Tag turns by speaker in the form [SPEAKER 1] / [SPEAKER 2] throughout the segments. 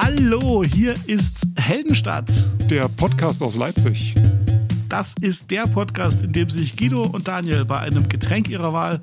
[SPEAKER 1] Hallo, hier ist Heldenstadt.
[SPEAKER 2] Der Podcast aus Leipzig.
[SPEAKER 1] Das ist der Podcast, in dem sich Guido und Daniel bei einem Getränk ihrer Wahl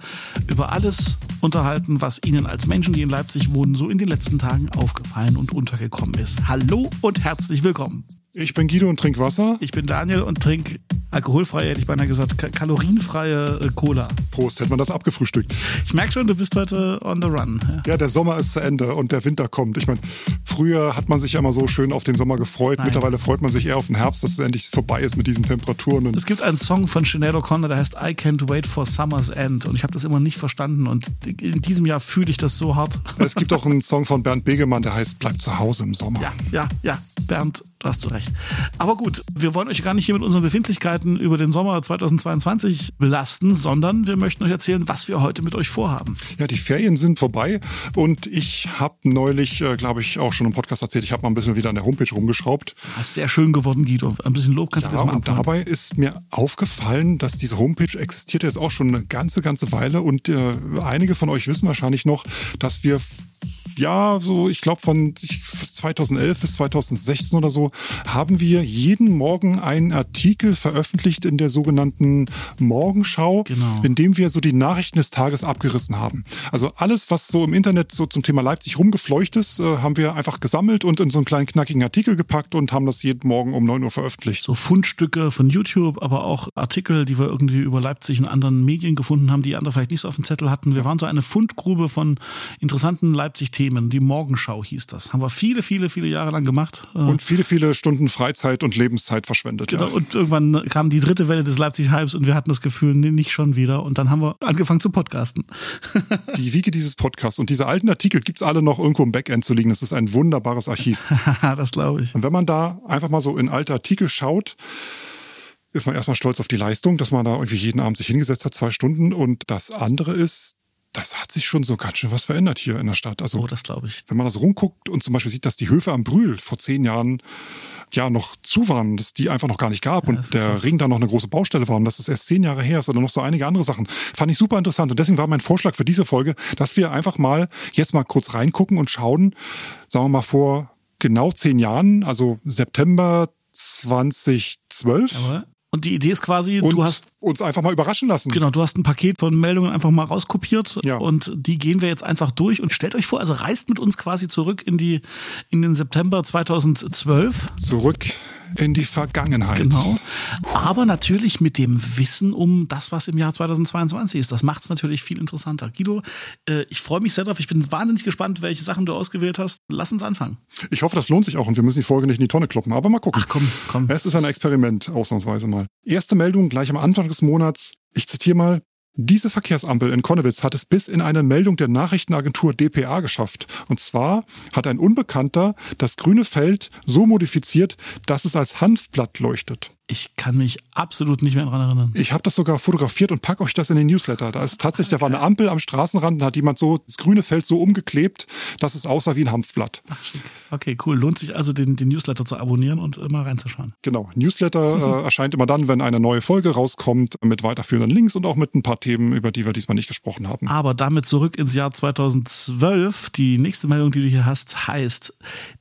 [SPEAKER 1] über alles unterhalten, was ihnen als Menschen, die in Leipzig wohnen, so in den letzten Tagen aufgefallen und untergekommen ist. Hallo und herzlich willkommen.
[SPEAKER 2] Ich bin Guido und trink Wasser.
[SPEAKER 1] Ich bin Daniel und trink alkoholfreie, hätte ich beinahe gesagt, kalorienfreie äh, Cola.
[SPEAKER 2] Prost, hätte man das abgefrühstückt.
[SPEAKER 1] Ich merke schon, du bist heute on the run.
[SPEAKER 2] Ja, der Sommer ist zu Ende und der Winter kommt. Ich meine, früher hat man sich ja immer so schön auf den Sommer gefreut. Nein. Mittlerweile freut man sich eher auf den Herbst, dass es endlich vorbei ist mit diesen Temperaturen.
[SPEAKER 1] es gibt einen Song von Sinead O'Connor, der heißt I Can't Wait for Summer's End. Und ich habe das immer nicht verstanden. Und in diesem Jahr fühle ich das so hart.
[SPEAKER 2] Es gibt auch einen Song von Bernd Begemann, der heißt Bleib zu Hause im Sommer.
[SPEAKER 1] Ja, ja, ja. Bernd, du hast du recht. Aber gut, wir wollen euch gar nicht hier mit unseren Befindlichkeiten über den Sommer 2022 belasten, sondern wir möchten euch erzählen, was wir heute mit euch vorhaben.
[SPEAKER 2] Ja, die Ferien sind vorbei und ich habe neulich, äh, glaube ich, auch schon im Podcast erzählt, ich habe mal ein bisschen wieder an der Homepage rumgeschraubt.
[SPEAKER 1] Das ist sehr schön geworden, Guido. Ein bisschen Lob kannst
[SPEAKER 2] ja,
[SPEAKER 1] du jetzt mal
[SPEAKER 2] Und dabei ist mir aufgefallen, dass diese Homepage existiert jetzt auch schon eine ganze, ganze Weile und äh, einige von euch wissen wahrscheinlich noch, dass wir ja, so ich glaube von 2011 bis 2016 oder so, haben wir jeden Morgen einen Artikel veröffentlicht in der sogenannten Morgenschau, genau. in dem wir so die Nachrichten des Tages abgerissen haben. Also alles, was so im Internet so zum Thema Leipzig rumgefleucht ist, äh, haben wir einfach gesammelt und in so einen kleinen knackigen Artikel gepackt und haben das jeden Morgen um 9 Uhr veröffentlicht.
[SPEAKER 1] So Fundstücke von YouTube, aber auch Artikel, die wir irgendwie über Leipzig in anderen Medien gefunden haben, die andere vielleicht nicht so auf dem Zettel hatten. Wir waren so eine Fundgrube von interessanten Leipzig-Themen Themen. Die Morgenschau hieß das. Haben wir viele, viele, viele Jahre lang gemacht.
[SPEAKER 2] Äh, und viele, viele Stunden Freizeit und Lebenszeit verschwendet.
[SPEAKER 1] Genau. Ja. Und irgendwann kam die dritte Welle des Leipzig-Hypes und wir hatten das Gefühl, nee, nicht schon wieder. Und dann haben wir angefangen zu podcasten.
[SPEAKER 2] die Wiege dieses Podcasts. Und diese alten Artikel gibt es alle noch irgendwo im Backend zu liegen. Das ist ein wunderbares Archiv.
[SPEAKER 1] das glaube ich.
[SPEAKER 2] Und wenn man da einfach mal so in alte Artikel schaut, ist man erstmal stolz auf die Leistung, dass man da irgendwie jeden Abend sich hingesetzt hat, zwei Stunden. Und das andere ist, das hat sich schon so ganz schön was verändert hier in der Stadt. Also,
[SPEAKER 1] oh, das glaube ich.
[SPEAKER 2] Wenn man das rumguckt und zum Beispiel sieht, dass die Höfe am Brühl vor zehn Jahren ja noch zu waren, dass die einfach noch gar nicht gab ja, und der krass. Ring da noch eine große Baustelle war und dass es erst zehn Jahre her ist oder noch so einige andere Sachen. Fand ich super interessant und deswegen war mein Vorschlag für diese Folge, dass wir einfach mal jetzt mal kurz reingucken und schauen, sagen wir mal vor genau zehn Jahren, also September 2012.
[SPEAKER 1] Jawohl. Und die Idee ist quasi,
[SPEAKER 2] und
[SPEAKER 1] du hast
[SPEAKER 2] uns einfach mal überraschen lassen.
[SPEAKER 1] Genau, du hast ein Paket von Meldungen einfach mal rauskopiert ja. und die gehen wir jetzt einfach durch und stellt euch vor, also reist mit uns quasi zurück in die in den September 2012.
[SPEAKER 2] Zurück in die Vergangenheit.
[SPEAKER 1] Genau. Aber natürlich mit dem Wissen um das, was im Jahr 2022 ist. Das macht es natürlich viel interessanter. Guido, äh, ich freue mich sehr drauf. Ich bin wahnsinnig gespannt, welche Sachen du ausgewählt hast. Lass uns anfangen.
[SPEAKER 2] Ich hoffe, das lohnt sich auch und wir müssen die Folge nicht in die Tonne kloppen. Aber mal gucken.
[SPEAKER 1] Ach komm, komm.
[SPEAKER 2] Es ist ein Experiment, ausnahmsweise mal. Erste Meldung gleich am Anfang des Monats. Ich zitiere mal. Diese Verkehrsampel in Konnewitz hat es bis in eine Meldung der Nachrichtenagentur dpa geschafft. Und zwar hat ein Unbekannter das grüne Feld so modifiziert, dass es als Hanfblatt leuchtet.
[SPEAKER 1] Ich kann mich absolut nicht mehr daran erinnern.
[SPEAKER 2] Ich habe das sogar fotografiert und pack euch das in den Newsletter. Da ist tatsächlich, da war eine Ampel am Straßenrand, da hat jemand so das grüne Feld so umgeklebt, dass es aussah wie ein Hanfblatt.
[SPEAKER 1] Ach. Okay, cool. Lohnt sich also, den, den Newsletter zu abonnieren und immer reinzuschauen.
[SPEAKER 2] Genau. Newsletter äh, erscheint immer dann, wenn eine neue Folge rauskommt, mit weiterführenden Links und auch mit ein paar Themen, über die wir diesmal nicht gesprochen haben.
[SPEAKER 1] Aber damit zurück ins Jahr 2012. Die nächste Meldung, die du hier hast, heißt,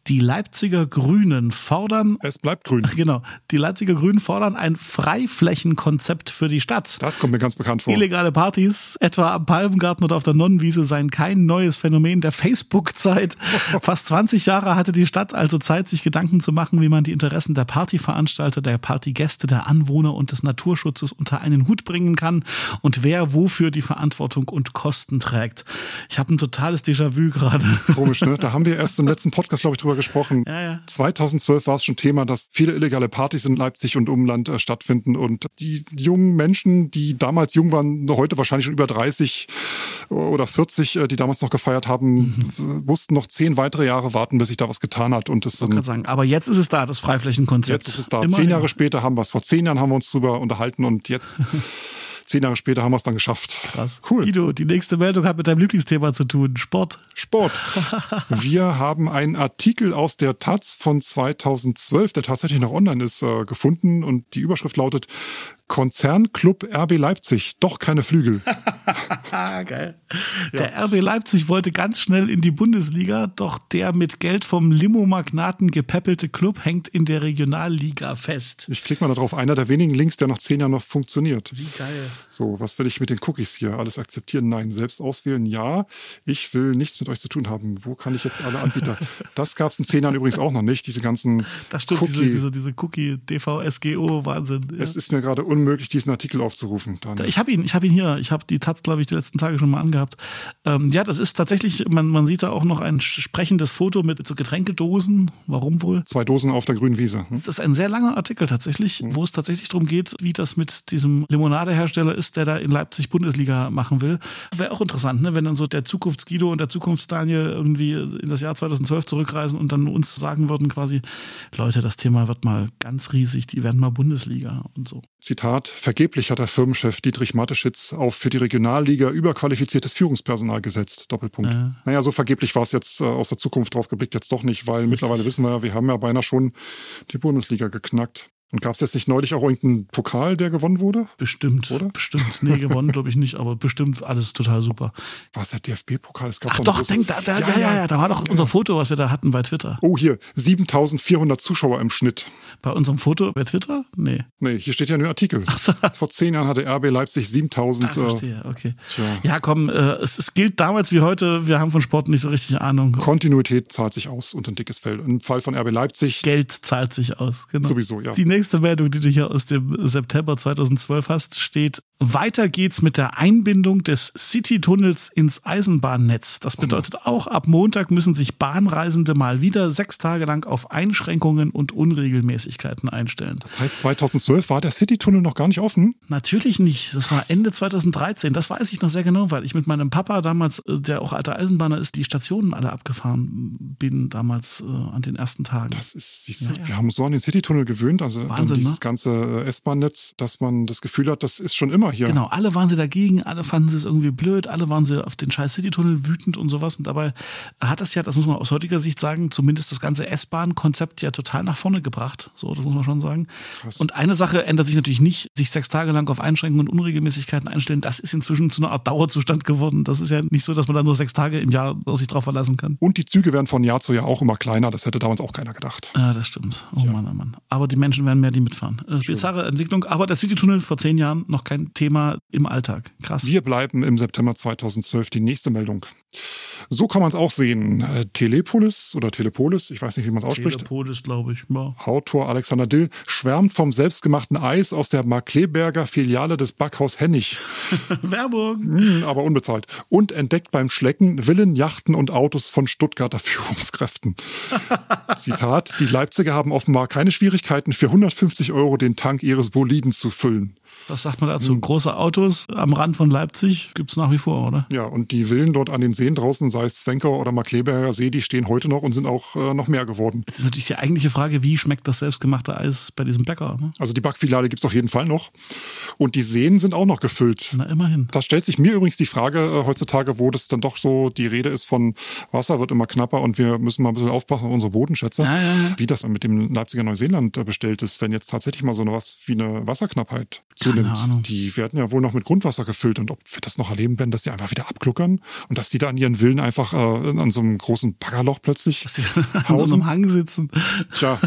[SPEAKER 1] die Leipziger Grünen fordern.
[SPEAKER 2] Es bleibt grün.
[SPEAKER 1] Genau. Die Leipziger Grünen fordern ein Freiflächenkonzept für die Stadt.
[SPEAKER 2] Das kommt mir ganz bekannt vor.
[SPEAKER 1] Illegale Partys, etwa am Palmengarten oder auf der Nonnenwiese, seien kein neues Phänomen der Facebook-Zeit. Fast 20 Jahre hatte die Stadt also Zeit, sich Gedanken zu machen, wie man die Interessen der Partyveranstalter, der Partygäste, der Anwohner und des Naturschutzes unter einen Hut bringen kann und wer wofür die Verantwortung und Kosten trägt. Ich habe ein totales Déjà-vu gerade.
[SPEAKER 2] Komisch, ne? Da haben wir erst im letzten Podcast, glaube ich, drüber gesprochen.
[SPEAKER 1] Ja, ja.
[SPEAKER 2] 2012 war es schon Thema, dass viele illegale Partys in Leipzig und Umland äh, stattfinden und die jungen Menschen, die damals jung waren, heute wahrscheinlich schon über 30 oder 40, äh, die damals noch gefeiert haben, mhm. mussten noch zehn weitere Jahre warten, bis sich da was getan hat. Und das
[SPEAKER 1] ich sagen, aber jetzt ist es da, das Freiflächenkonzept.
[SPEAKER 2] Jetzt ist es da. Immerhin. Zehn Jahre später haben wir es. Vor zehn Jahren haben wir uns drüber unterhalten und jetzt Zehn Jahre später haben wir es dann geschafft.
[SPEAKER 1] Krass. Cool. Guido, die nächste Meldung hat mit deinem Lieblingsthema zu tun. Sport.
[SPEAKER 2] Sport. wir haben einen Artikel aus der Taz von 2012, der tatsächlich noch online ist, äh, gefunden und die Überschrift lautet Konzernclub RB Leipzig, doch keine Flügel.
[SPEAKER 1] Geil. Der ja. RB Leipzig wollte ganz schnell in die Bundesliga, doch der mit Geld vom Limo-Magnaten gepeppelte Club hängt in der Regionalliga fest.
[SPEAKER 2] Ich klicke mal darauf, einer der wenigen Links, der nach zehn Jahren noch funktioniert.
[SPEAKER 1] Wie geil.
[SPEAKER 2] So, was will ich mit den Cookies hier? Alles akzeptieren? Nein. Selbst auswählen? Ja. Ich will nichts mit euch zu tun haben. Wo kann ich jetzt alle Anbieter? Das gab es in zehn Jahren übrigens auch noch nicht, diese ganzen
[SPEAKER 1] Das stimmt, Cookie. diese, diese, diese Cookie, DVSGO, Wahnsinn.
[SPEAKER 2] Ja. Es ist mir gerade unmöglich, diesen Artikel aufzurufen.
[SPEAKER 1] Daniel. Ich habe ihn, ich habe ihn hier. Ich habe die Taz, glaube ich, die letzten Tage schon mal angehabt. Ähm, ja, das ist tatsächlich, man, man sieht da auch noch ein sprechendes Foto mit so Getränkedosen. Warum wohl?
[SPEAKER 2] Zwei Dosen auf der grünen Wiese.
[SPEAKER 1] Hm? Das ist ein sehr langer Artikel tatsächlich, hm. wo es tatsächlich darum geht, wie das mit diesem Limonadehersteller ist, der da in Leipzig Bundesliga machen will. Wäre auch interessant, ne? wenn dann so der Zukunftsguido und der Zukunftsdaniel irgendwie in das Jahr 2012 zurückreisen und dann uns sagen würden quasi, Leute, das Thema wird mal ganz riesig, die werden mal Bundesliga und so.
[SPEAKER 2] Zitat, vergeblich hat der Firmenchef Dietrich Mateschitz auf für die Regionalliga überqualifiziertes Führungspersonal gesetzt. Doppelpunkt. Ja. Naja, so vergeblich war es jetzt äh, aus der Zukunft drauf geblickt jetzt doch nicht, weil Richtig. mittlerweile wissen wir ja, wir haben ja beinahe schon die Bundesliga geknackt. Und gab es jetzt nicht neulich auch irgendeinen Pokal, der gewonnen wurde?
[SPEAKER 1] Bestimmt, oder? Bestimmt. Nee, gewonnen glaube ich nicht, aber bestimmt alles total super.
[SPEAKER 2] War es der DFB-Pokal?
[SPEAKER 1] Ach doch, denk, da, da, ja, ja, ja, ja, da war doch unser Foto, was wir da hatten bei Twitter.
[SPEAKER 2] Oh, hier, 7400 Zuschauer im Schnitt.
[SPEAKER 1] Bei unserem Foto bei Twitter? Nee.
[SPEAKER 2] Nee, hier steht ja nur Artikel. Ach so. Vor zehn Jahren hatte RB Leipzig 7000. Ah,
[SPEAKER 1] verstehe, äh, okay. Tja. Ja, komm, äh, es, es gilt damals wie heute, wir haben von Sport nicht so richtig Ahnung.
[SPEAKER 2] Kontinuität zahlt sich aus und ein dickes Feld. Im Fall von RB Leipzig.
[SPEAKER 1] Geld zahlt sich aus, genau.
[SPEAKER 2] Sowieso, ja.
[SPEAKER 1] Die nächste Meldung, die du hier aus dem September 2012 hast, steht, weiter geht's mit der Einbindung des City-Tunnels ins Eisenbahnnetz. Das bedeutet auch, ab Montag müssen sich Bahnreisende mal wieder sechs Tage lang auf Einschränkungen und Unregelmäßigkeiten einstellen.
[SPEAKER 2] Das heißt, 2012 war der City-Tunnel noch gar nicht offen?
[SPEAKER 1] Natürlich nicht. Das war Ende 2013. Das weiß ich noch sehr genau, weil ich mit meinem Papa damals, äh, der auch alter Eisenbahner ist, die Stationen alle abgefahren bin damals äh, an den ersten Tagen.
[SPEAKER 2] Das ist, siehst du, ja, ja. wir haben so an den City-Tunnel gewöhnt, also
[SPEAKER 1] Wahnsinn,
[SPEAKER 2] dieses
[SPEAKER 1] ne?
[SPEAKER 2] ganze äh, S-Bahn-Netz, dass man das Gefühl hat, das ist schon immer hier.
[SPEAKER 1] Genau, alle waren sie dagegen, alle fanden sie es irgendwie blöd, alle waren sie auf den scheiß City-Tunnel wütend und sowas. Und dabei hat das ja, das muss man aus heutiger Sicht sagen, zumindest das ganze S-Bahn-Konzept ja total nach vorne gebracht. So, das muss man schon sagen. Krass. Und eine Sache ändert sich natürlich nicht, sich sechs Tage lang auf Einschränkungen und Unregelmäßigkeiten einstellen. Das ist inzwischen zu einer Art Dauerzustand geworden. Das ist ja nicht so, dass man da nur sechs Tage im Jahr sich drauf verlassen kann.
[SPEAKER 2] Und die Züge werden von Jahr zu Jahr auch immer kleiner. Das hätte damals auch keiner gedacht.
[SPEAKER 1] Ja, das stimmt. Oh ja. Mann, oh Mann. Aber die Menschen werden mehr, die mitfahren. Bizarre Entwicklung. Aber der City-Tunnel vor zehn Jahren noch kein Thema im Alltag. Krass.
[SPEAKER 2] Wir bleiben im September 2012 die nächste Meldung. So kann man es auch sehen. Äh, Telepolis oder Telepolis, ich weiß nicht, wie man es ausspricht.
[SPEAKER 1] Telepolis, glaube ich. Ja.
[SPEAKER 2] Autor Alexander Dill schwärmt vom selbstgemachten Eis aus der Markleberger Filiale des Backhaus Hennig.
[SPEAKER 1] Werbung.
[SPEAKER 2] Hm, aber unbezahlt. Und entdeckt beim Schlecken Villen, Yachten und Autos von Stuttgarter Führungskräften. Zitat, die Leipziger haben offenbar keine Schwierigkeiten, für 150 Euro den Tank ihres Boliden zu füllen.
[SPEAKER 1] Was sagt man dazu? Hm. Große Autos am Rand von Leipzig gibt's nach wie vor, oder?
[SPEAKER 2] Ja, und die Villen dort an den Seen draußen, sei es Zwenkau oder Markleberger See, die stehen heute noch und sind auch äh, noch mehr geworden.
[SPEAKER 1] Das ist natürlich die eigentliche Frage, wie schmeckt das selbstgemachte Eis bei diesem Bäcker? Ne?
[SPEAKER 2] Also die Backfiliale gibt's auf jeden Fall noch. Und die Seen sind auch noch gefüllt.
[SPEAKER 1] Na, immerhin.
[SPEAKER 2] Da stellt sich mir übrigens die Frage äh, heutzutage, wo das dann doch so die Rede ist von Wasser wird immer knapper und wir müssen mal ein bisschen aufpassen auf unsere Bodenschätze,
[SPEAKER 1] ja, ja, ja.
[SPEAKER 2] wie das mit dem Leipziger Neuseeland äh, bestellt ist, wenn jetzt tatsächlich mal so eine was wie eine Wasserknappheit zunimmt. Die werden ja wohl noch mit Grundwasser gefüllt und ob wir das noch erleben werden, dass die einfach wieder abgluckern und dass die da an ihren Villen einfach äh, an so einem großen Baggerloch plötzlich
[SPEAKER 1] dass die an so einem Hang sitzen.
[SPEAKER 2] Tja,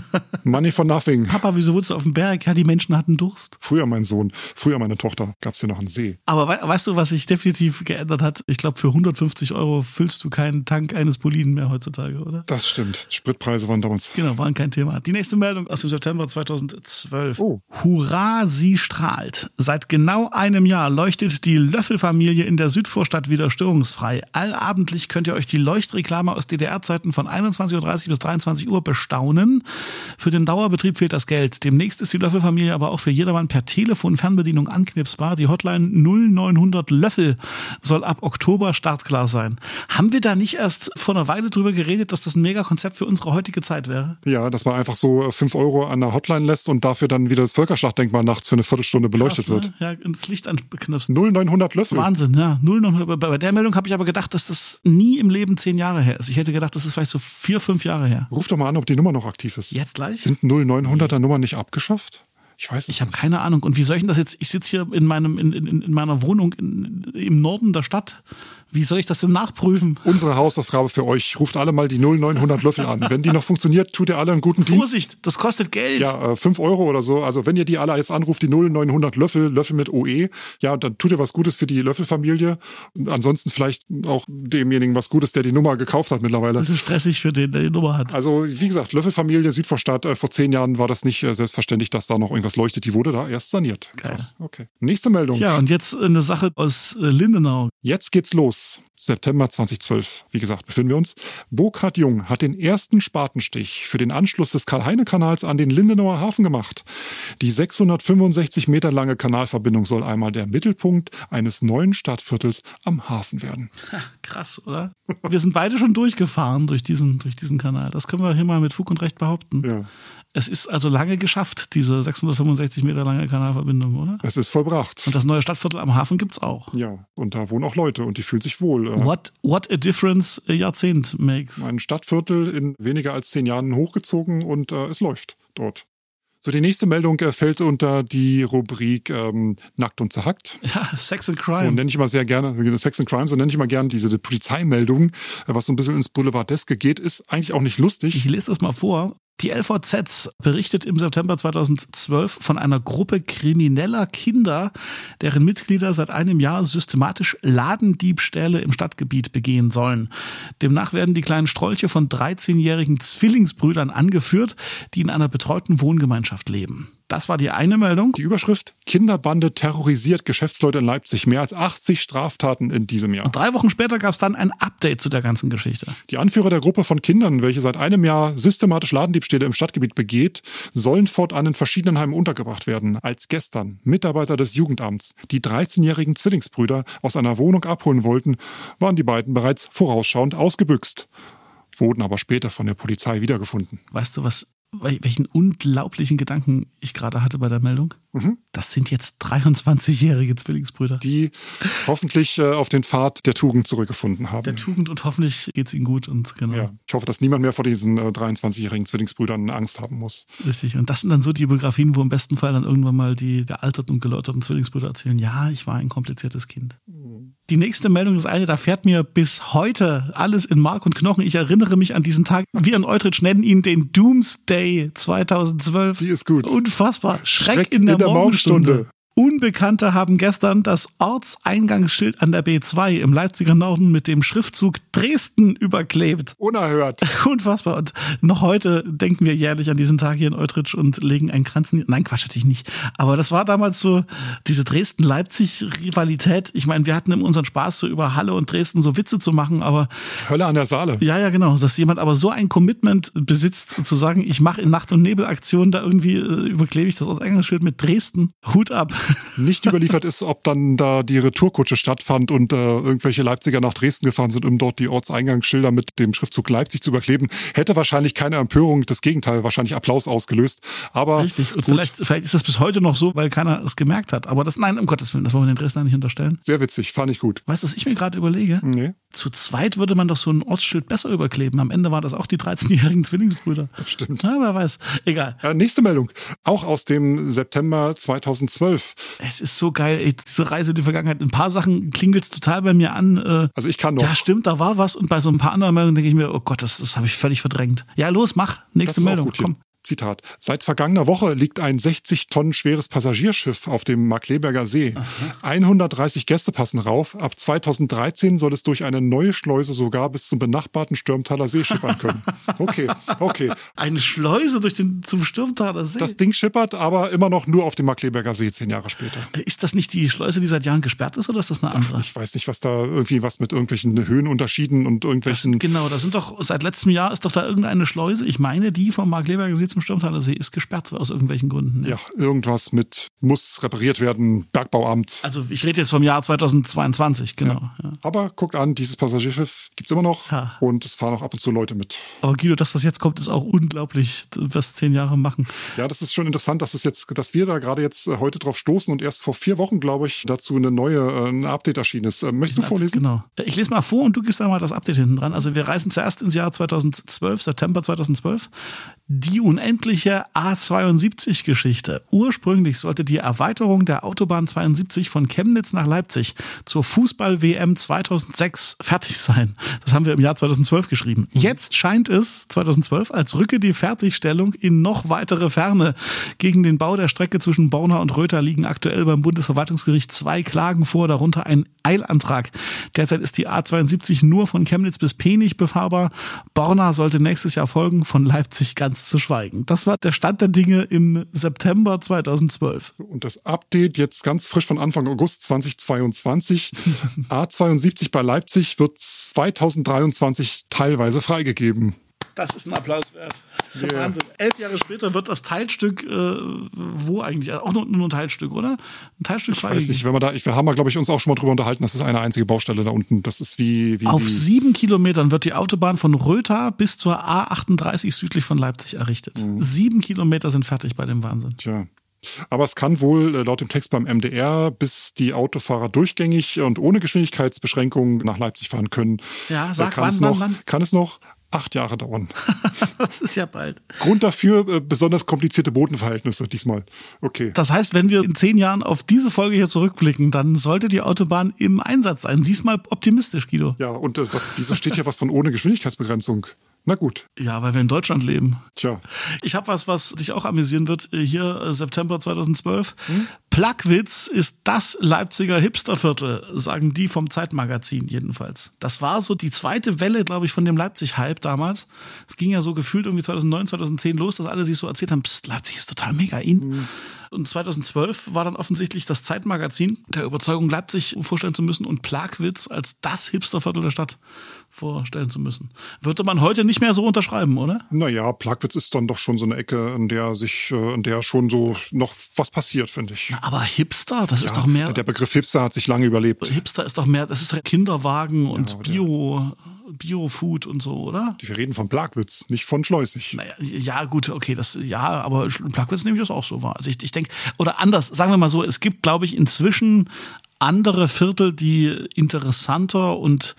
[SPEAKER 2] money for nothing.
[SPEAKER 1] Papa, wieso wurdest du auf dem Berg? Ja, die Menschen hatten Durst.
[SPEAKER 2] Früher mein Sohn, früher meine Tochter, gab es hier noch einen See.
[SPEAKER 1] Aber we weißt du, was sich definitiv geändert hat? Ich glaube, für 150 Euro füllst du keinen Tank eines Boliden mehr heutzutage, oder?
[SPEAKER 2] Das stimmt. Spritpreise waren damals.
[SPEAKER 1] Genau, waren kein Thema. Die nächste Meldung aus dem September 2012. Oh. Hurra, sie strahlt. Seit genau einem Jahr leuchtet die Löffelfamilie in der Südvorstadt wieder störungsfrei. Allabendlich könnt ihr euch die Leuchtreklame aus DDR-Zeiten von 21.30 Uhr bis 23 Uhr bestaunen. Für den Dauerbetrieb fehlt das Geld. Demnächst ist die Löffelfamilie aber auch für jedermann per Telefon Fernbedienung anknipsbar. Die Hotline 0900 Löffel soll ab Oktober startklar sein. Haben wir da nicht erst vor einer Weile drüber geredet, dass das ein Mega-Konzept für unsere heutige Zeit wäre?
[SPEAKER 2] Ja, dass man einfach so fünf Euro an der Hotline lässt und dafür dann wieder das Völkerschlachtdenkmal nachts für eine Viertelstunde beleuchtet
[SPEAKER 1] Krass,
[SPEAKER 2] wird.
[SPEAKER 1] ne? Ja, das Licht anknipsen.
[SPEAKER 2] 0900 Löffel.
[SPEAKER 1] Wahnsinn, ja. 0900. Bei der Meldung habe ich aber gedacht, dass das nie im Leben zehn Jahre her ist. Ich hätte gedacht, das ist vielleicht so vier, fünf Jahre her.
[SPEAKER 2] Ruf doch mal an, ob die Nummer noch aktiv ist.
[SPEAKER 1] Jetzt gleich?
[SPEAKER 2] Sind 0900er Nummern nicht abgeschafft? Ich weiß
[SPEAKER 1] Ich habe keine Ahnung. Und wie soll ich denn das jetzt? Ich sitze hier in meinem in, in, in meiner Wohnung in, im Norden der Stadt. Wie soll ich das denn nachprüfen?
[SPEAKER 2] Unsere Hausaufgabe für euch. Ruft alle mal die 0900 Löffel an. Wenn die noch funktioniert, tut ihr alle einen guten Dienst.
[SPEAKER 1] Vorsicht, das kostet Geld.
[SPEAKER 2] Ja, äh, 5 Euro oder so. Also wenn ihr die alle jetzt anruft, die 0900 Löffel, Löffel mit OE, ja, dann tut ihr was Gutes für die Löffelfamilie. Und ansonsten vielleicht auch demjenigen was Gutes, der die Nummer gekauft hat mittlerweile.
[SPEAKER 1] Bisschen stressig für den, der die Nummer hat.
[SPEAKER 2] Also wie gesagt, Löffelfamilie Südvorstadt, äh, vor zehn Jahren war das nicht äh, selbstverständlich, dass da noch irgendwas leuchtet. Die wurde da erst saniert.
[SPEAKER 1] Geil.
[SPEAKER 2] Krass. Okay. Nächste Meldung.
[SPEAKER 1] Tja, und jetzt eine Sache aus äh, Lindenau.
[SPEAKER 2] Jetzt geht's los. September 2012, wie gesagt, befinden wir uns. Burkhard Jung hat den ersten Spatenstich für den Anschluss des Karl-Heine-Kanals an den Lindenauer Hafen gemacht. Die 665 Meter lange Kanalverbindung soll einmal der Mittelpunkt eines neuen Stadtviertels am Hafen werden.
[SPEAKER 1] Ha, krass, oder? Wir sind beide schon durchgefahren durch diesen, durch diesen Kanal. Das können wir hier mal mit Fug und Recht behaupten.
[SPEAKER 2] Ja.
[SPEAKER 1] Es ist also lange geschafft, diese 665 Meter lange Kanalverbindung, oder?
[SPEAKER 2] Es ist vollbracht.
[SPEAKER 1] Und das neue Stadtviertel am Hafen gibt's auch.
[SPEAKER 2] Ja, und da wohnen auch Leute und die fühlen sich wohl. Äh,
[SPEAKER 1] What, what a difference a Jahrzehnt makes.
[SPEAKER 2] Ein Stadtviertel in weniger als zehn Jahren hochgezogen und äh, es läuft dort. So, die nächste Meldung äh, fällt unter die Rubrik ähm, Nackt und Zerhackt.
[SPEAKER 1] Ja, Sex and
[SPEAKER 2] So
[SPEAKER 1] Crime.
[SPEAKER 2] nenne ich immer sehr gerne, Sex and Crime, so nenne ich immer gerne diese Polizeimeldung, äh, was so ein bisschen ins Boulevardeske geht, ist eigentlich auch nicht lustig.
[SPEAKER 1] Ich lese das mal vor. Die LVZ berichtet im September 2012 von einer Gruppe krimineller Kinder, deren Mitglieder seit einem Jahr systematisch Ladendiebstähle im Stadtgebiet begehen sollen. Demnach werden die kleinen Strolche von 13-jährigen Zwillingsbrüdern angeführt, die in einer betreuten Wohngemeinschaft leben. Das war die eine Meldung.
[SPEAKER 2] Die Überschrift Kinderbande terrorisiert Geschäftsleute in Leipzig. Mehr als 80 Straftaten in diesem Jahr.
[SPEAKER 1] Und drei Wochen später gab es dann ein Update zu der ganzen Geschichte.
[SPEAKER 2] Die Anführer der Gruppe von Kindern, welche seit einem Jahr systematisch Ladendiebstähle im Stadtgebiet begeht, sollen fortan in verschiedenen Heimen untergebracht werden. Als gestern Mitarbeiter des Jugendamts die 13-jährigen Zwillingsbrüder aus einer Wohnung abholen wollten, waren die beiden bereits vorausschauend ausgebüxt, wurden aber später von der Polizei wiedergefunden.
[SPEAKER 1] Weißt du, was, welchen unglaublichen Gedanken ich gerade hatte bei der Meldung?
[SPEAKER 2] Mhm.
[SPEAKER 1] Das sind jetzt 23-jährige Zwillingsbrüder.
[SPEAKER 2] Die hoffentlich äh, auf den Pfad der Tugend zurückgefunden haben.
[SPEAKER 1] Der Tugend und hoffentlich geht's ihnen gut und genau.
[SPEAKER 2] ja, ich hoffe, dass niemand mehr vor diesen äh, 23-jährigen Zwillingsbrüdern Angst haben muss.
[SPEAKER 1] Richtig. Und das sind dann so die Biografien, wo im besten Fall dann irgendwann mal die gealterten und geläuterten Zwillingsbrüder erzählen, ja, ich war ein kompliziertes Kind. Die nächste Meldung ist eine, da fährt mir bis heute alles in Mark und Knochen. Ich erinnere mich an diesen Tag. Wir in Eutrich nennen ihn den Doomsday 2012.
[SPEAKER 2] Die ist gut.
[SPEAKER 1] Unfassbar. Schreck, in der, Morgenstunde. Unbekannte haben gestern das Ortseingangsschild an der B2 im Leipziger Norden mit dem Schriftzug Dresden überklebt.
[SPEAKER 2] Unerhört.
[SPEAKER 1] Unfassbar. Und noch heute denken wir jährlich an diesen Tag hier in Eutrich und legen einen Kranz. in- Nein, Quatsch, natürlich nicht. Aber das war damals so diese Dresden-Leipzig-Rivalität. Ich meine, wir hatten in unseren Spaß so über Halle und Dresden so Witze zu machen, aber
[SPEAKER 2] Hölle an der Saale.
[SPEAKER 1] ja, ja, genau. Dass jemand aber so ein Commitment besitzt, zu sagen, ich mache in Nacht- und Nebelaktionen da irgendwie äh, überklebe ich das Ortseingangsschild mit Dresden. Hut ab.
[SPEAKER 2] Nicht überliefert ist, ob dann da die Retourkutsche stattfand und äh, irgendwelche Leipziger nach Dresden gefahren sind, um dort die Ortseingangsschilder mit dem Schriftzug Leipzig zu überkleben. Hätte wahrscheinlich keine Empörung, das Gegenteil, wahrscheinlich Applaus ausgelöst. Aber
[SPEAKER 1] Richtig. Und
[SPEAKER 2] gut,
[SPEAKER 1] vielleicht, vielleicht ist das bis heute noch so, weil keiner es gemerkt hat. Aber das, nein, um Gottes Willen, das wollen wir den Dresdner nicht unterstellen.
[SPEAKER 2] sehr witzig, fand ich gut.
[SPEAKER 1] Weißt du, was ich mir gerade überlege?
[SPEAKER 2] Nee,
[SPEAKER 1] Zu zweit würde man doch so ein Ortsschild besser überkleben. Am Ende waren das auch die 13-jährigen Zwillingsbrüder.
[SPEAKER 2] stimmt.
[SPEAKER 1] Na, wer weiß. Egal.
[SPEAKER 2] Äh, nächste Meldung, auch aus dem September 2012.
[SPEAKER 1] Es ist so geil, ey, diese Reise in die Vergangenheit. Ein paar Sachen klingelt's total bei mir an. Äh,
[SPEAKER 2] Also ich kann noch.
[SPEAKER 1] ja, stimmt, da war was. Und bei so ein paar anderen Meldungen denke ich mir, oh Gott, das, das habe ich völlig verdrängt. Ja, los, mach. Nächste Meldung. Komm.
[SPEAKER 2] Zitat. Seit vergangener Woche liegt ein 60 Tonnen schweres Passagierschiff auf dem Markleberger See. 130 Gäste passen rauf. Ab 2013 soll es durch eine neue Schleuse sogar bis zum benachbarten Stürmtaler See schippern können. Okay, okay.
[SPEAKER 1] Eine Schleuse durch den zum Sturmtaler See.
[SPEAKER 2] Das Ding schippert, aber immer noch nur auf dem Markleberger See zehn Jahre später.
[SPEAKER 1] ist das nicht die Schleuse, die seit Jahren gesperrt ist, oder ist das eine andere?
[SPEAKER 2] Ich weiß nicht, was da irgendwie was mit irgendwelchen Höhenunterschieden und
[SPEAKER 1] Das
[SPEAKER 2] irgendwelchen
[SPEAKER 1] sind, genau, da sind doch, seit letztem Jahr ist doch da irgendeine Schleuse, ich meine die vom Markleberger See zum Sturmtaler See ist gesperrt aus irgendwelchen Gründen.
[SPEAKER 2] Ja. ja, irgendwas mit muss repariert werden, Bergbauamt.
[SPEAKER 1] Also ich rede jetzt vom Jahr 2022, genau. Ja.
[SPEAKER 2] Ja. Aber guckt an, dieses Passagierschiff gibt's immer noch und es fahren auch ab und zu Leute mit.
[SPEAKER 1] Aber Guido, das, was jetzt kommt, ist auch unglaublich, was zehn Jahre machen.
[SPEAKER 2] Ja, das ist schon interessant, dass es jetzt, dass wir da gerade jetzt äh, heute drauf stoßen und erst vor vier Wochen, glaube ich, dazu eine neue, äh, ein Update erschienen ist. Äh, möchtest du vorlesen?
[SPEAKER 1] Genau. Ich lese mal vor und du gibst da mal das Update hinten dran. Also wir reisen zuerst ins Jahr 2012, September 2012. Die unendliche A72-Geschichte. Ursprünglich sollte die Erweiterung der Autobahn 72 von Chemnitz nach Leipzig zur Fußball-WM 2006 fertig sein. Das haben wir im Jahr 2012 geschrieben. Jetzt scheint es 2012, als rücke die Fertigstellung in noch weitere Ferne. Gegen den Bau der Strecke zwischen Borna und Röther liegen aktuell beim Bundesverwaltungsgericht zwei Klagen vor, darunter ein Eilantrag. Derzeit ist die A72 nur von Chemnitz bis Penich befahrbar. Borna sollte nächstes Jahr folgen, von Leipzig ganz zu schweigen. Das war der Stand der Dinge im September 2012.
[SPEAKER 2] Und das Update jetzt ganz frisch von Anfang August 2022. A72 bei Leipzig wird 2023 teilweise freigegeben.
[SPEAKER 1] Das ist ein Applaus wert. Yeah. Wahnsinn. Elf Jahre später wird das Teilstück, äh, wo eigentlich? Auch nur, nur ein Teilstück, oder? Ein Teilstück
[SPEAKER 2] Ich weiß nicht, wenn wir da, ich, wir haben, glaube ich, uns auch schon mal drüber unterhalten, das ist eine einzige Baustelle da unten. Das ist wie, wie
[SPEAKER 1] Auf wie sieben Kilometern wird die Autobahn von Rötha bis zur A38 südlich von Leipzig errichtet. Mhm. Sieben Kilometer sind fertig bei dem Wahnsinn.
[SPEAKER 2] Tja. Aber es kann wohl äh, laut dem Text beim MDR, bis die Autofahrer durchgängig und ohne Geschwindigkeitsbeschränkungen nach Leipzig fahren können.
[SPEAKER 1] Ja, sag
[SPEAKER 2] kann
[SPEAKER 1] wann,
[SPEAKER 2] es
[SPEAKER 1] wann,
[SPEAKER 2] noch,
[SPEAKER 1] wann?
[SPEAKER 2] Kann es noch acht Jahre dauern.
[SPEAKER 1] das ist ja bald.
[SPEAKER 2] Grund dafür äh, besonders komplizierte Bodenverhältnisse diesmal. Okay.
[SPEAKER 1] Das heißt, wenn wir in zehn Jahren auf diese Folge hier zurückblicken, dann sollte die Autobahn im Einsatz sein. Sieh's mal optimistisch, Guido.
[SPEAKER 2] Ja, und äh, was, wieso steht hier was von ohne Geschwindigkeitsbegrenzung? Na gut.
[SPEAKER 1] Ja, weil wir in Deutschland leben.
[SPEAKER 2] Tja.
[SPEAKER 1] Ich habe was, was dich auch amüsieren wird. Hier äh, September 2012. Hm? Plagwitz ist das Leipziger Hipsterviertel, sagen die vom Zeitmagazin jedenfalls. Das war so die zweite Welle, glaube ich, von dem Leipzig-Hype damals. Es ging ja so gefühlt irgendwie 2009, 2010 los, dass alle sich so erzählt haben, Psst, Leipzig ist total mega in. Hm. Und 2012 war dann offensichtlich das Zeitmagazin der Überzeugung, Leipzig vorstellen zu müssen und Plagwitz als das Hipsterviertel der Stadt vorstellen zu müssen. Würde man heute nicht mehr so unterschreiben, oder?
[SPEAKER 2] Naja, Plagwitz ist dann doch schon so eine Ecke, in der sich, äh, in der schon so noch was passiert, finde ich.
[SPEAKER 1] Na, aber Hipster, das ja, ist doch mehr.
[SPEAKER 2] Der Begriff Hipster hat sich lange überlebt.
[SPEAKER 1] Hipster ist doch mehr, das ist Kinderwagen und ja, Bio. Biofood und so, oder?
[SPEAKER 2] Wir reden von Plagwitz, nicht von Schleusig.
[SPEAKER 1] Naja, ja, gut, okay, das, ja, aber Plagwitz nehme ich das auch so wahr. Also ich, ich denke, oder anders, sagen wir mal so, es gibt, glaube ich, inzwischen andere Viertel, die interessanter und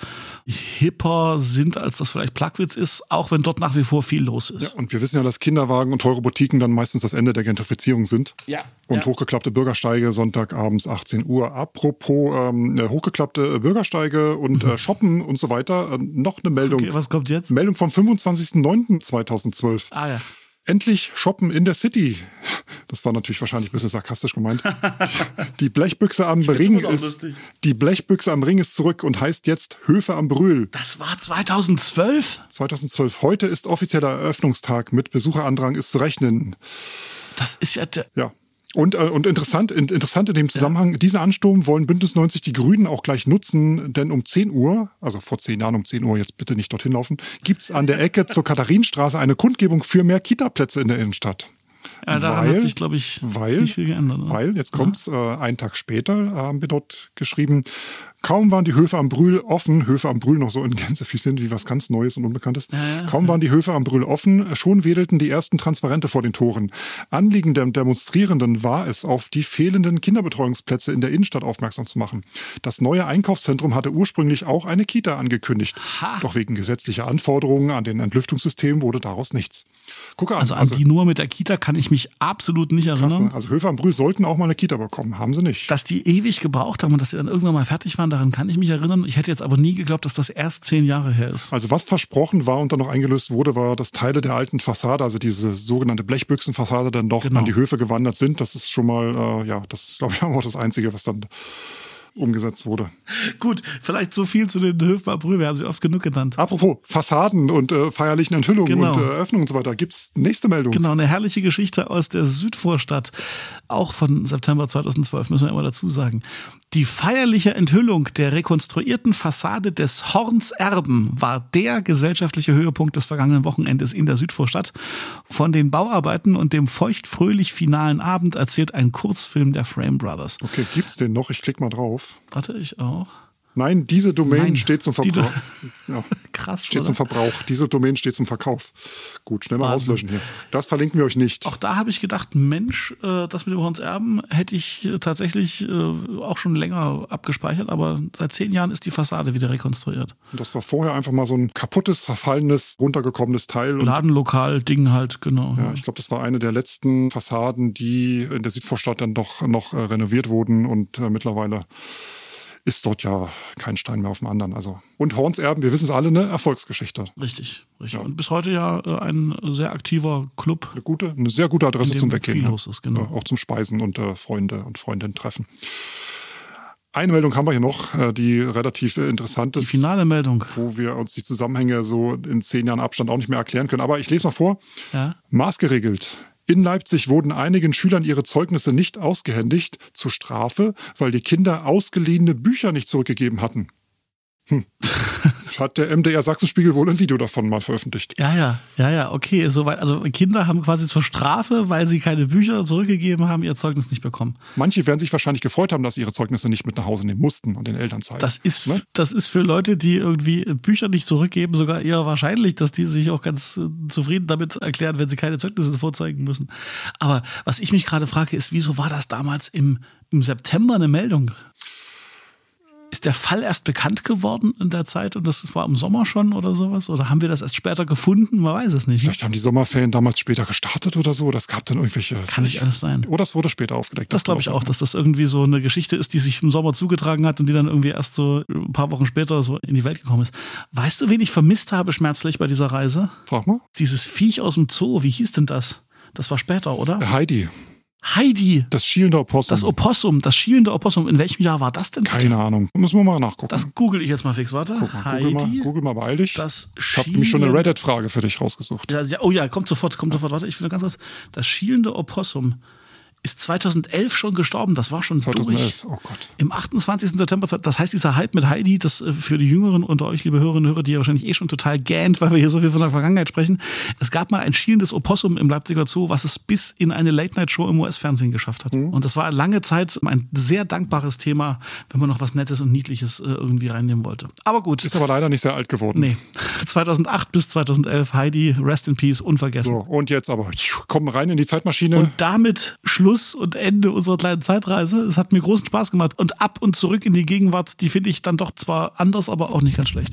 [SPEAKER 1] hipper sind, als das vielleicht Plagwitz ist, auch wenn dort nach wie vor viel los ist.
[SPEAKER 2] Ja, und wir wissen ja, dass Kinderwagen und teure Boutiquen dann meistens das Ende der Gentrifizierung sind.
[SPEAKER 1] Ja.
[SPEAKER 2] Und
[SPEAKER 1] ja.
[SPEAKER 2] hochgeklappte Bürgersteige Sonntagabends 18 Uhr. Apropos ähm, hochgeklappte Bürgersteige und äh, Shoppen und so weiter. Äh, noch eine Meldung.
[SPEAKER 1] Okay, was kommt jetzt?
[SPEAKER 2] Meldung vom 25.09.2012.
[SPEAKER 1] Ah ja.
[SPEAKER 2] Endlich shoppen in der City. Das war natürlich wahrscheinlich ein bisschen sarkastisch gemeint. Die Blechbüchse am Ring ist, die Blechbüchse am Ring ist zurück und heißt jetzt Höfe am Brühl.
[SPEAKER 1] Das war 2012?
[SPEAKER 2] 2012. Heute ist offizieller Eröffnungstag. Mit Besucherandrang ist zu rechnen.
[SPEAKER 1] Das ist ja der.
[SPEAKER 2] Ja. Und, äh, und interessant, interessant in dem Zusammenhang, ja. diesen Ansturm wollen Bündnis 90 die Grünen auch gleich nutzen, denn um 10 Uhr, also vor 10 Jahren um 10 Uhr, jetzt bitte nicht dorthin laufen, gibt's an der Ecke zur Katharinenstraße eine Kundgebung für mehr Kita-Plätze in der Innenstadt.
[SPEAKER 1] Ja, daran weil, hat sich, glaube ich,
[SPEAKER 2] weil,
[SPEAKER 1] nicht viel geändert. Ne?
[SPEAKER 2] Weil, jetzt kommt's, ja. äh, einen Tag später haben wir dort geschrieben, Kaum waren die Höfe am Brühl offen, Höfe am Brühl noch so in Gänsefüßchen wie was ganz Neues und Unbekanntes. Ja, ja. Kaum waren die Höfe am Brühl offen, schon wedelten die ersten Transparente vor den Toren. Anliegen der Demonstrierenden war es, auf die fehlenden Kinderbetreuungsplätze in der Innenstadt aufmerksam zu machen. Das neue Einkaufszentrum hatte ursprünglich auch eine Kita angekündigt. Ha. Doch wegen gesetzlicher Anforderungen an den Entlüftungssystem wurde daraus nichts.
[SPEAKER 1] Guck an. Also an also, die nur mit der Kita kann ich mich absolut nicht erinnern. Krass, ne?
[SPEAKER 2] Also Höfe am Brühl sollten auch mal eine Kita bekommen, haben sie nicht.
[SPEAKER 1] Dass die ewig gebraucht haben und dass die dann irgendwann mal fertig waren, daran kann ich mich erinnern. Ich hätte jetzt aber nie geglaubt, dass das erst zehn Jahre her ist.
[SPEAKER 2] Also was versprochen war und dann noch eingelöst wurde, war, dass Teile der alten Fassade, also diese sogenannte Blechbüchsenfassade, dann doch genau. an die Höfe gewandert sind. Das ist schon mal, äh, ja, das glaube ich auch das Einzige, was dann umgesetzt wurde.
[SPEAKER 1] Gut, vielleicht so viel zu den Höfbar-Brühe. Wir haben sie oft genug genannt.
[SPEAKER 2] Apropos Fassaden und äh, feierlichen Enthüllungen
[SPEAKER 1] Genau.
[SPEAKER 2] und äh, Eröffnungen und so weiter. Gibt's nächste Meldung?
[SPEAKER 1] Genau, eine herrliche Geschichte aus der Südvorstadt, auch von September 2012, müssen wir immer dazu sagen. Die feierliche Enthüllung der rekonstruierten Fassade des Horns Erben war der gesellschaftliche Höhepunkt des vergangenen Wochenendes in der Südvorstadt. Von den Bauarbeiten und dem feuchtfröhlich finalen Abend erzählt ein Kurzfilm der Frame Brothers.
[SPEAKER 2] Okay, gibt's den noch? Ich klick mal drauf.
[SPEAKER 1] Warte, ich auch.
[SPEAKER 2] Nein, diese Domain
[SPEAKER 1] Nein,
[SPEAKER 2] steht zum Verbrauch.
[SPEAKER 1] Do-
[SPEAKER 2] Ja,
[SPEAKER 1] Krass,
[SPEAKER 2] steht
[SPEAKER 1] oder?
[SPEAKER 2] zum Verbrauch. Diese Domain steht zum Verkauf. Gut, schnell mal
[SPEAKER 1] Wahnsinn.
[SPEAKER 2] auslöschen hier. Das verlinken wir euch nicht.
[SPEAKER 1] Auch da habe ich gedacht, Mensch, äh, das mit dem Horns Erben hätte ich tatsächlich äh, auch schon länger abgespeichert, aber seit zehn Jahren ist die Fassade wieder rekonstruiert.
[SPEAKER 2] Das war vorher einfach mal so ein kaputtes, verfallenes, runtergekommenes Teil. Und
[SPEAKER 1] Ladenlokal, Ding halt, genau.
[SPEAKER 2] ja, ich glaube, das war eine der letzten Fassaden, die in der Südvorstadt dann doch noch äh, renoviert wurden und mittlerweile ist dort ja kein Stein mehr auf dem anderen. Also und Horns Erben, wir wissen es alle, eine Erfolgsgeschichte.
[SPEAKER 1] Richtig, richtig. Und bis heute ja äh, ein sehr aktiver Club.
[SPEAKER 2] Eine gute, eine sehr gute Adresse zum Weggehen.
[SPEAKER 1] viel
[SPEAKER 2] ja.
[SPEAKER 1] los ist, genau.
[SPEAKER 2] Ja, auch zum Speisen und äh, Freunde und Freundinnen treffen. Eine Meldung haben wir hier noch, äh, die relativ äh, interessant
[SPEAKER 1] Die
[SPEAKER 2] ist.
[SPEAKER 1] finale Meldung.
[SPEAKER 2] wo wir uns die Zusammenhänge so in zehn Jahren Abstand auch nicht mehr erklären können. Aber ich lese mal vor.
[SPEAKER 1] Ja.
[SPEAKER 2] Maßgeregelt. In Leipzig wurden einigen Schülern ihre Zeugnisse nicht ausgehändigt zur Strafe, weil die Kinder ausgeliehene Bücher nicht zurückgegeben hatten. Hm. Hat der MDR Sachsenspiegel wohl ein Video davon mal veröffentlicht.
[SPEAKER 1] Ja, ja, ja, ja, okay, soweit. Also Kinder haben quasi zur Strafe, weil sie keine Bücher zurückgegeben haben, ihr Zeugnis nicht bekommen.
[SPEAKER 2] Manche werden sich wahrscheinlich gefreut haben, dass sie ihre Zeugnisse nicht mit nach Hause nehmen mussten und den Eltern zeigen.
[SPEAKER 1] Das ist,
[SPEAKER 2] Ne?
[SPEAKER 1] das ist für Leute, die irgendwie Bücher nicht zurückgeben, sogar eher wahrscheinlich, dass die sich auch ganz äh, zufrieden damit erklären, wenn sie keine Zeugnisse vorzeigen müssen. Aber was ich mich gerade frage, ist, wieso war das damals im, im September eine Meldung? Ist der Fall erst bekannt geworden in der Zeit und das war im Sommer schon oder sowas? Oder haben wir das erst später gefunden? Man weiß es nicht.
[SPEAKER 2] Vielleicht haben die Sommerferien damals später gestartet oder so. Das gab dann irgendwelche.
[SPEAKER 1] Kann nicht alles sein.
[SPEAKER 2] Oder es wurde später aufgedeckt.
[SPEAKER 1] Das glaube ich auch, dass das irgendwie so eine Geschichte ist, die sich im Sommer zugetragen hat und die dann irgendwie erst so ein paar Wochen später so in die Welt gekommen ist. Weißt du, wen ich vermisst habe schmerzlich bei dieser Reise?
[SPEAKER 2] Frag mal.
[SPEAKER 1] Dieses Viech aus dem Zoo, wie hieß denn das? Das war später, oder?
[SPEAKER 2] Heidi,
[SPEAKER 1] Heidi,
[SPEAKER 2] das schielende Opossum.
[SPEAKER 1] das Opossum, das schielende Opossum. In welchem Jahr war das denn?
[SPEAKER 2] Keine Ahnung. Müssen wir mal nachgucken.
[SPEAKER 1] Das google ich jetzt mal fix, warte.
[SPEAKER 2] Guck mal,
[SPEAKER 1] Heidi,
[SPEAKER 2] Google, mal, Google mal beeil dich.
[SPEAKER 1] das
[SPEAKER 2] ich habe nämlich schon eine Reddit-Frage für dich rausgesucht.
[SPEAKER 1] Ja, ja, oh ja, kommt sofort, kommt sofort. Warte, ich nur ganz kurz. Das schielende Opossum ist 2011 schon gestorben. Das war schon durch.
[SPEAKER 2] 2011. Oh Gott.
[SPEAKER 1] Im 28. September, das heißt, dieser Hype mit Heidi, das äh, für die Jüngeren unter euch, liebe Hörerinnen und Hörer, die ja wahrscheinlich eh schon total gähnt, weil wir hier so viel von der Vergangenheit sprechen. Es gab mal ein schielendes Opossum im Leipziger Zoo, was es bis in eine Late-Night-Show im US-Fernsehen geschafft hat. Und das war lange Zeit ein sehr dankbares Thema, wenn man noch was Nettes und Niedliches äh, irgendwie reinnehmen wollte. Aber gut.
[SPEAKER 2] Ist aber leider nicht sehr alt geworden.
[SPEAKER 1] Nee. 2008 bis 2011 Heidi, Rest in Peace, unvergessen.
[SPEAKER 2] So, und jetzt aber, komm rein in die Zeitmaschine.
[SPEAKER 1] Und damit Schluss und Ende unserer kleinen Zeitreise. Es hat mir großen Spaß gemacht. Und ab und zurück in die Gegenwart, die finde ich dann doch zwar anders, aber auch nicht ganz schlecht.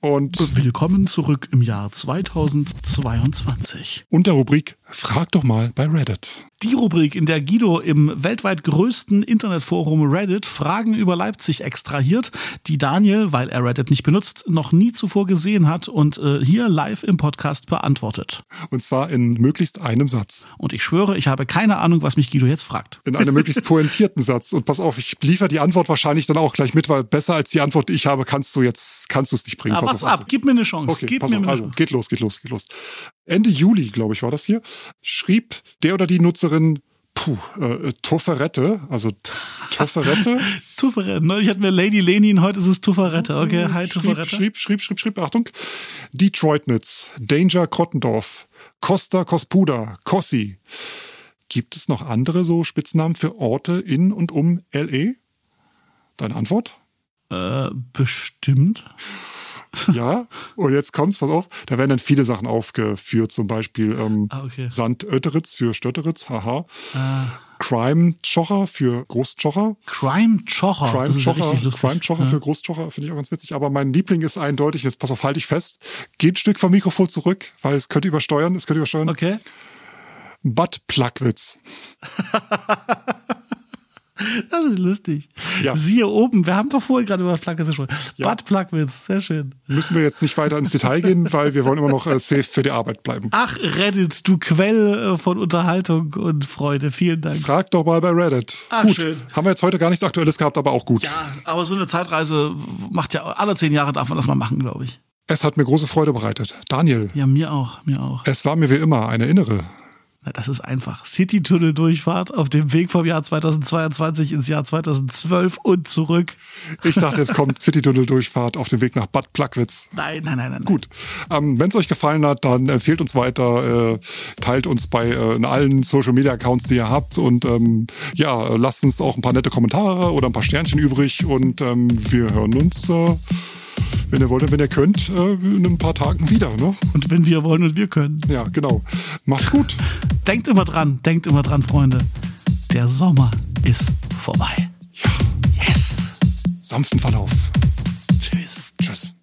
[SPEAKER 2] Und
[SPEAKER 1] Willkommen zurück im Jahr 2022.
[SPEAKER 2] unter Rubrik Frag doch mal bei Reddit.
[SPEAKER 1] Die Rubrik, in der Guido im weltweit größten Internetforum Reddit Fragen über Leipzig extrahiert, die Daniel, weil er Reddit nicht benutzt, noch nie zuvor gesehen hat und äh, hier live im Podcast beantwortet.
[SPEAKER 2] Und zwar in möglichst einem Satz.
[SPEAKER 1] Und ich schwöre, ich habe keine Ahnung, was mich Guido jetzt fragt.
[SPEAKER 2] In einem möglichst pointierten Satz. Und pass auf, ich liefere die Antwort wahrscheinlich dann auch gleich mit, weil besser als die Antwort, die ich habe, kannst du jetzt, kannst du es nicht bringen.
[SPEAKER 1] Aber
[SPEAKER 2] Pass
[SPEAKER 1] warte
[SPEAKER 2] auf,
[SPEAKER 1] ab, gib mir eine Chance.
[SPEAKER 2] Okay,
[SPEAKER 1] gib
[SPEAKER 2] pass
[SPEAKER 1] mir
[SPEAKER 2] auf,
[SPEAKER 1] eine
[SPEAKER 2] also
[SPEAKER 1] Chance.
[SPEAKER 2] geht los, geht los, geht los. Ende Juli, glaube ich, war das hier, schrieb der oder die Nutzerin Puh, äh, Tofferette, also Tofferette.
[SPEAKER 1] Tufferette. Neulich hatten wir Lady Lenin, heute ist es Tufferette. Okay, hi
[SPEAKER 2] schrieb,
[SPEAKER 1] Tufferette.
[SPEAKER 2] schrieb, schrieb, schrieb, schrieb, Achtung. Detroitnitz, Danger Krottendorf, Costa Cospuda, Cossi. Gibt es noch andere so Spitznamen für Orte in und um LE? Deine Antwort?
[SPEAKER 1] Äh, bestimmt.
[SPEAKER 2] Ja. Und jetzt kommt's, pass auf, da werden dann viele Sachen aufgeführt, zum Beispiel ähm,
[SPEAKER 1] Ah, okay.
[SPEAKER 2] Sand Ötteritz für Stötteritz, haha.
[SPEAKER 1] Äh,
[SPEAKER 2] Crime Chocher für Großchocher.
[SPEAKER 1] Crime Chocher.
[SPEAKER 2] Crime
[SPEAKER 1] das ist ja richtig lustig.
[SPEAKER 2] Crime Chocher
[SPEAKER 1] ja.
[SPEAKER 2] für Großchocher finde ich auch ganz witzig. Aber mein Liebling ist eindeutig, jetzt pass auf, halte ich fest. Geht ein Stück vom Mikrofon zurück, weil es könnte übersteuern, es könnte übersteuern.
[SPEAKER 1] Okay.
[SPEAKER 2] Butt Plugwitz.
[SPEAKER 1] Das ist lustig.
[SPEAKER 2] Ja.
[SPEAKER 1] Siehe oben, wir haben doch vorhin gerade über Plugwitz gesprochen.
[SPEAKER 2] Ja.
[SPEAKER 1] Bad Plugwitz, sehr schön.
[SPEAKER 2] Müssen wir jetzt nicht weiter ins Detail gehen, weil wir wollen immer noch äh, safe für die Arbeit bleiben.
[SPEAKER 1] Ach, Reddit, du Quell äh, von Unterhaltung und Freude. Vielen Dank.
[SPEAKER 2] Frag doch mal bei Reddit.
[SPEAKER 1] Ah,
[SPEAKER 2] gut,
[SPEAKER 1] schön.
[SPEAKER 2] haben wir jetzt heute gar nichts Aktuelles gehabt, aber auch gut.
[SPEAKER 1] Ja, aber so eine Zeitreise macht ja alle zehn Jahre darf man das mal machen, glaube ich.
[SPEAKER 2] Es hat mir große Freude bereitet. Daniel,
[SPEAKER 1] Ja, mir auch, mir auch.
[SPEAKER 2] es war mir wie immer eine innere.
[SPEAKER 1] Na, das ist einfach. City-Tunnel-Durchfahrt auf dem Weg vom Jahr 2022 ins Jahr 2012 und zurück.
[SPEAKER 2] Ich dachte, es kommt City-Tunnel-Durchfahrt auf dem Weg nach Bad Plagwitz.
[SPEAKER 1] Nein, nein, nein, nein.
[SPEAKER 2] Gut. Ähm, Wenn es euch gefallen hat, dann empfehlt uns weiter, äh, teilt uns bei äh, in allen Social Media Accounts, die ihr habt und ähm, ja, lasst uns auch ein paar nette Kommentare oder ein paar Sternchen übrig und ähm, wir hören uns, äh, wenn ihr wollt und wenn ihr könnt, äh, in ein paar Tagen wieder. Ne?
[SPEAKER 1] Und wenn wir wollen und wir können.
[SPEAKER 2] Ja, genau. Macht's gut.
[SPEAKER 1] denkt immer dran, denkt immer dran, Freunde. Der Sommer ist vorbei.
[SPEAKER 2] Ja.
[SPEAKER 1] Yes.
[SPEAKER 2] Sanften Verlauf. Tschüss. Tschüss.